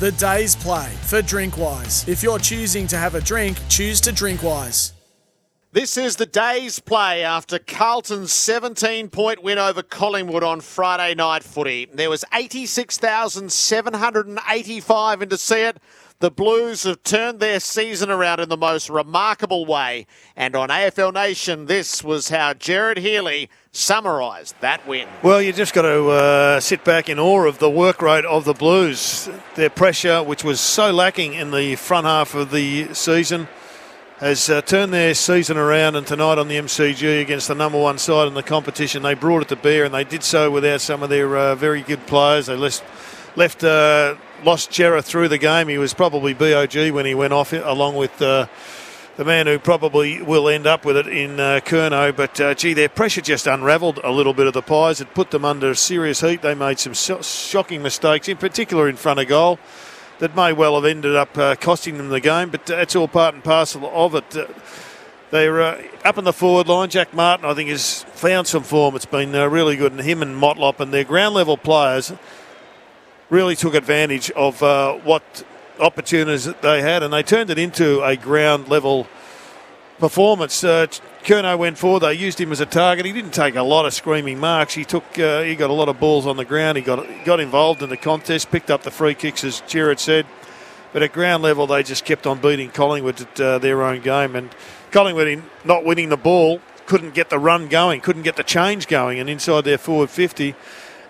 The day's play for Drinkwise. If you're choosing to have a drink, choose to Drinkwise. This is the day's play after Carlton's 17 point win over Collingwood on Friday night footy. There was 86,785 in to see it. The Blues have turned their season around in the most remarkable way. And on AFL Nation, this was how Jared Healy summarised that win. Well, you just got to uh, sit back in awe of the work rate of the Blues. Their pressure, which was so lacking in the front half of the season, has uh, turned their season around. And tonight on the MCG against the number one side in the competition, they brought it to bear, and they did so without some of their uh, very good players. They left, left uh, lost Cerra through the game. He was probably BOG when he went off, along with uh, the man who probably will end up with it in uh, Curnow. But uh, gee, their pressure just unravelled a little bit of the Pies. It put them under serious heat. They made some so- shocking mistakes, in particular in front of goal, that may well have ended up uh, costing them the game. But it's all part and parcel of it. Uh, they're uh, up in the forward line. Jack Martin, I think, has found some form. It's been uh, really good. And him and Motlop and their ground level players really took advantage of uh, what opportunities that they had, and they turned it into a ground level performance. Uh, Curnow went forward. They used him as a target. He didn't take a lot of screaming marks. He took. Uh, he got a lot of balls on the ground. He got got involved in the contest. Picked up the free kicks, as Jared said. But at ground level, they just kept on beating Collingwood at uh, their own game. And Collingwood, in not winning the ball, couldn't get the run going, couldn't get the change going. And inside their forward 50,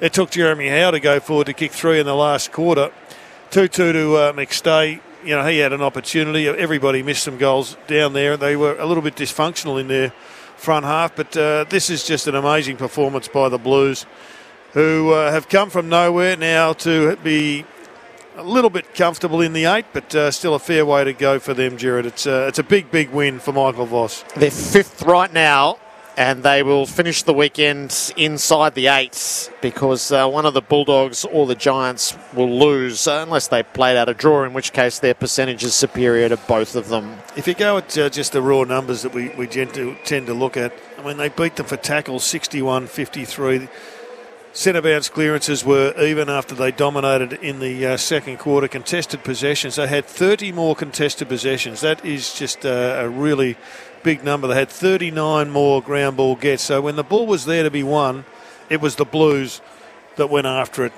it took Jeremy Howe to go forward to kick three in the last quarter. 2 2 to uh, McStay. You know, he had an opportunity. Everybody missed some goals down there. They were a little bit dysfunctional in their front half, but uh, this is just an amazing performance by the Blues, who uh, have come from nowhere now to be a little bit comfortable in the eight, but uh, still a fair way to go for them, Jared. It's, uh, it's a big, big win for Michael Voss. They're fifth right now and they will finish the weekend inside the eights because uh, one of the Bulldogs or the Giants will lose unless they played out a draw, in which case their percentage is superior to both of them. If you go at uh, just the raw numbers that we, we tend to, tend to look at, I mean, they beat them for tackles 61 53. Centre bounce clearances were even after they dominated in the uh, second quarter. Contested possessions, they had 30 more contested possessions. That is just uh, a really big number. They had 39 more ground ball gets. So when the ball was there to be won, it was the Blues that went after it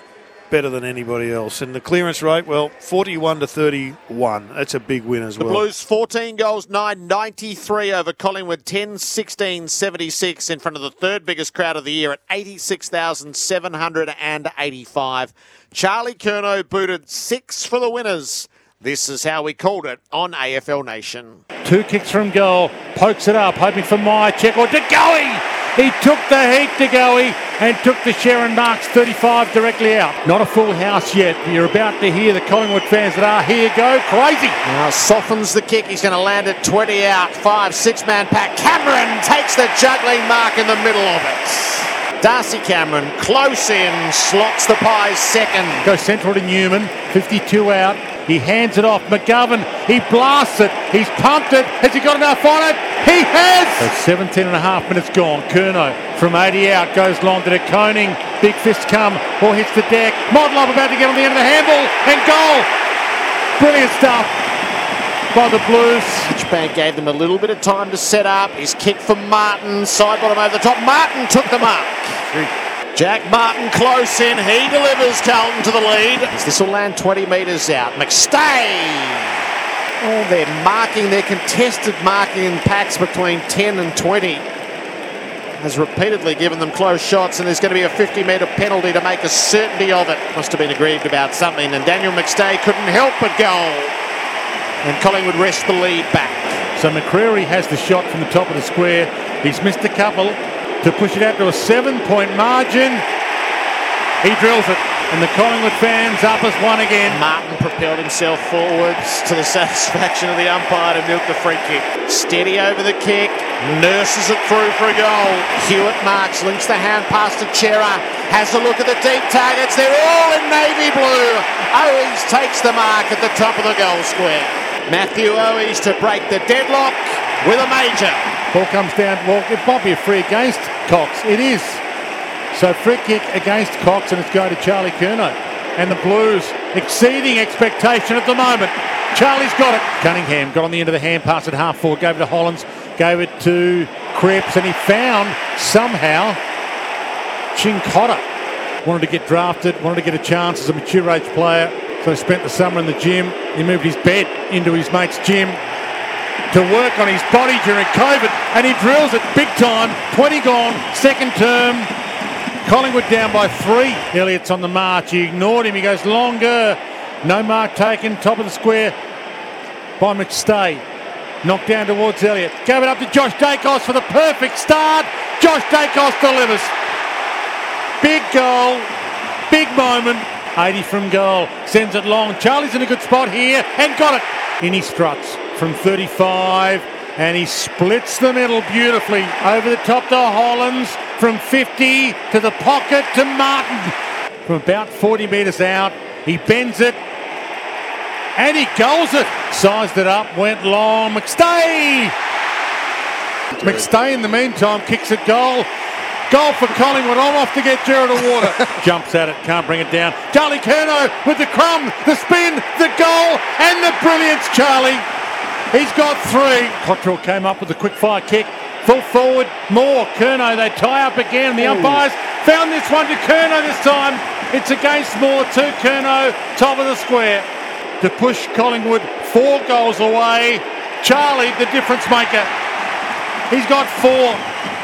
better than anybody else. And the clearance rate, well, 41 to 31. That's a big win as the well. The Blues 14 goals, 9 93 over Collingwood, 10 16 76 in front of the third biggest crowd of the year at 86,785. Charlie Curnow booted six for the winners. This is how we called it on AFL Nation. Two kicks from goal, pokes it up, hoping for Mihocek or DeGoey. He took the heat, DeGoey, and took the Sherrin Marks 35 directly out. Not a full house yet. You're about to hear the Collingwood fans that are here go crazy. Now softens the kick. He's going to land it 20 out. Five, six man pack. Cameron takes the juggling mark in the middle of it. Darcy Cameron close in, slots the pies second. Go central to Newman, 52 out. He hands it off. McGovern, he blasts it. He's pumped it. Has he got enough on it? He has! So 17 and a half minutes gone. Curnow from 80 out goes long to De Koning. Big fist come. Ball hits the deck. Motlop about to get on the end of the handball and goal. Brilliant stuff by the Blues. Hitchbank gave them a little bit of time to set up. His kick from Martin, side bottom over the top. Martin took the mark. Jack Martin close in. He delivers Carlton to the lead. This will land 20 metres out. McStay. Oh, they're marking, their contested marking in packs between 10 and 20. Has repeatedly given them close shots, and there's going to be a 50 metre penalty to make a certainty of it. Must have been aggrieved about something, and Daniel McStay couldn't help but go. And Collingwood rest the lead back. So McCreery has the shot from the top of the square. He's missed a couple to push it out to a seven point margin. He drills it. And the Collingwood fans up as one again. Martin propelled himself forwards to the satisfaction of the umpire to milk the free kick. Steady over the kick, nurses it through for a goal. Hewitt marks, links the hand pass to Cerra, has a look at the deep targets. They're all in navy blue. Owies takes the mark at the top of the goal square. Matthew Owies to break the deadlock with a major. Ball comes down. Well, it might be a free against Cox. It is. So free kick against Cox, and it's going to Charlie Curnow. And the Blues exceeding expectation at the moment. Charlie's got it. Cunningham got on the end of the hand pass at half forward, gave it to Hollands, gave it to Cripps, and he found somehow Cincotta. Wanted to get drafted, wanted to get a chance as a mature age player. So he spent the summer in the gym. He moved his bed into his mate's gym to work on his body during COVID, and he drills it big time. 20 gone, second term. Collingwood down by three. Elliott's on the march. He ignored him. He goes longer. No mark taken. Top of the square by McStay. Knocked down towards Elliott. Gave it up to Josh Daicos for the perfect start. Josh Daicos delivers. Big goal. Big moment. 80 from goal. Sends it long. Charlie's in a good spot here and got it. In he struts from 35 and he splits the middle beautifully over the top to Hollands from 50 to the pocket to Martin from about 40 metres out. He bends it and he goals it. Sized it up, went long. McStay! McStay in the meantime kicks it goal. Goal for Collingwood. I'm off to get Jared Water. Jumps at it, can't bring it down. Charlie Curnow with the crumb, the spin, the goal, and the brilliance, Charlie. He's got three. Cottrell came up with a quick fire kick. Full forward, Moore. Curnow, they tie up again. The umpires found this one to Curnow this time. It's against Moore to Curnow, top of the square. To push Collingwood four goals away. Charlie, the difference maker. He's got four,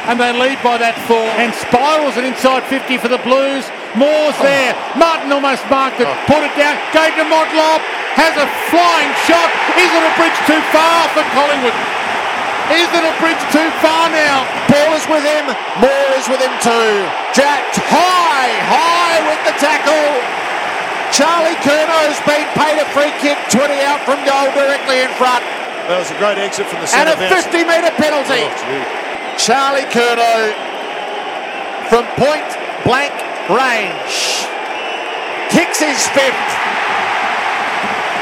and they lead by that four. And spirals it inside 50 for the Blues. Moore's oh. there. Martin almost marked it. Oh. Put it down. Gave to Motlop has a flying shot. Is it a bridge too far for Collingwood? Is it a bridge too far now? Ball is with him. Moore is with him too. Jacked high, high with the tackle. Charlie Curnow's been paid a free kick, 20 out from goal directly in front. That was a great exit from the centre. And a 50 metre penalty. Oh, Charlie Curnow from point blank range kicks his fifth.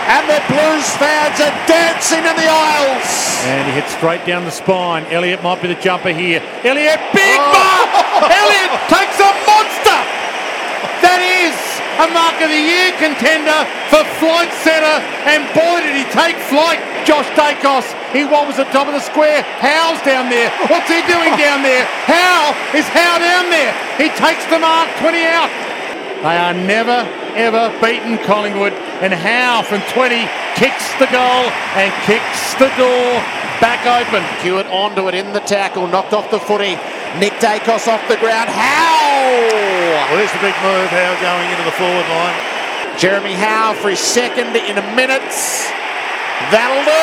And the Blues fans are dancing in the aisles. And he hits straight down the spine. Elliott might be the jumper here. Elliott, big oh. mark! Elliott takes a monster! That is a mark of the year contender for flight centre. And boy, did he take flight. Josh Daicos, he wobbles the top of the square. Howe's down there? What's he doing down there? How is Howe down there? He takes the mark, 20 out. They are never, ever beaten Collingwood. And Howe from 20 kicks the goal and kicks the door back open. Hewitt onto it in the tackle, knocked off the footy. Nick Daicos off the ground. Howe? Well, there's the big move. Howe going into the forward line. Jeremy Howe for his second in a minute. That'll do.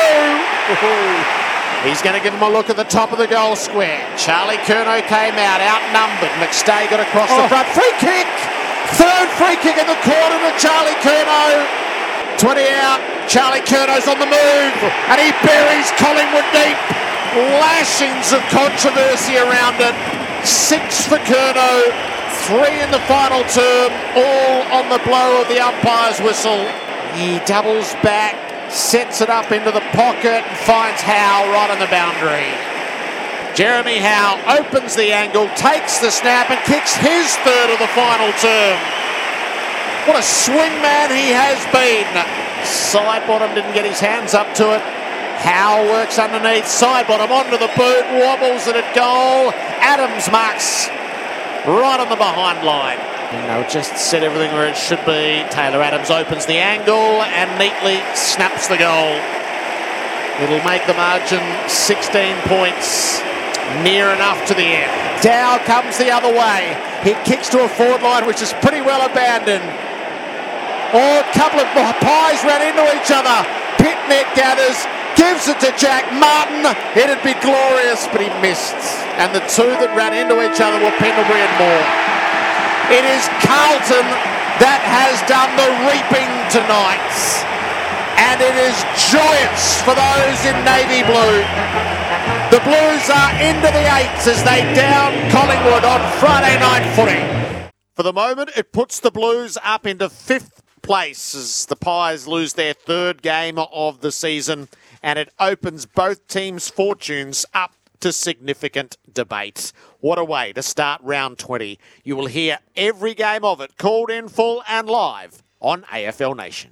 He's going to give him a look at the top of the goal square. Charlie Curnow came out, outnumbered. McStay got across the Oh. front. Free kick! Third free kick in the corner to Charlie Curnow. 20 out. Charlie Curnow's on the move. And he buries Collingwood deep. Lashings of controversy around it. Six for Curnow. Three in the final term. All on the blow of the umpire's whistle. He doubles back, sets it up into the pocket, and finds Howe right on the boundary. Jeremy Howe opens the angle, takes the snap, and kicks his third of the final term. What a swing man he has been. Side bottom didn't get his hands up to it. Howe works underneath, side bottom onto the boot, wobbles it at goal. Adams marks right on the behind line. They'll just set everything where it should be. Taylor Adams opens the angle and neatly snaps the goal. It'll make the margin 16 points, near enough to the end. Dow comes the other way. He kicks to a forward line, which is pretty well abandoned. Oh, a couple of pies ran into each other. Pittonet gathers, gives it to Jack Martin. It'd be glorious, but he missed. And the two that ran into each other were Pendlebury and Moore. It is Carlton that has done the reaping tonight. And it is joyous for those in navy blue. The Blues are into the eights as they down Collingwood on Friday night footy. For the moment, it puts the Blues up into fifth place as the Pies lose their third game of the season, and it opens both teams' fortunes up to significant debate. What a way to start round 20. You will hear every game of it called in full and live on AFL Nation.